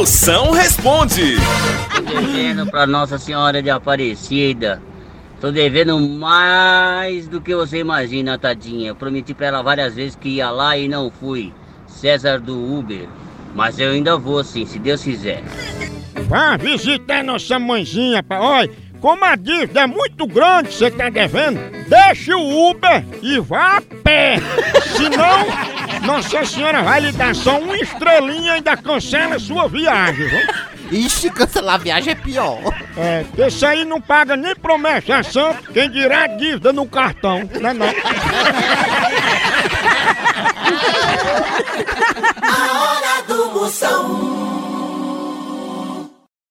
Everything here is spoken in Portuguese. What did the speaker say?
Moção responde. Tô devendo pra Nossa Senhora de Aparecida. Tô devendo mais do que você imagina, tadinha. Eu prometi pra ela várias vezes que ia lá e não fui. César do Uber. Mas eu ainda vou sim, se Deus quiser. Vá visitar nossa mãezinha, pai. Olha, como a dívida é muito grande, você tá devendo, deixe o Uber e vá a pé. Senão, Nossa Senhora vai lhe dar só uma estrelinha e ainda cancela a sua viagem. viu? Ixi, cancelar a viagem é pior. É, esse aí não paga nem promessa a santo, quem dirá dívida no cartão, né não? A hora do Moção.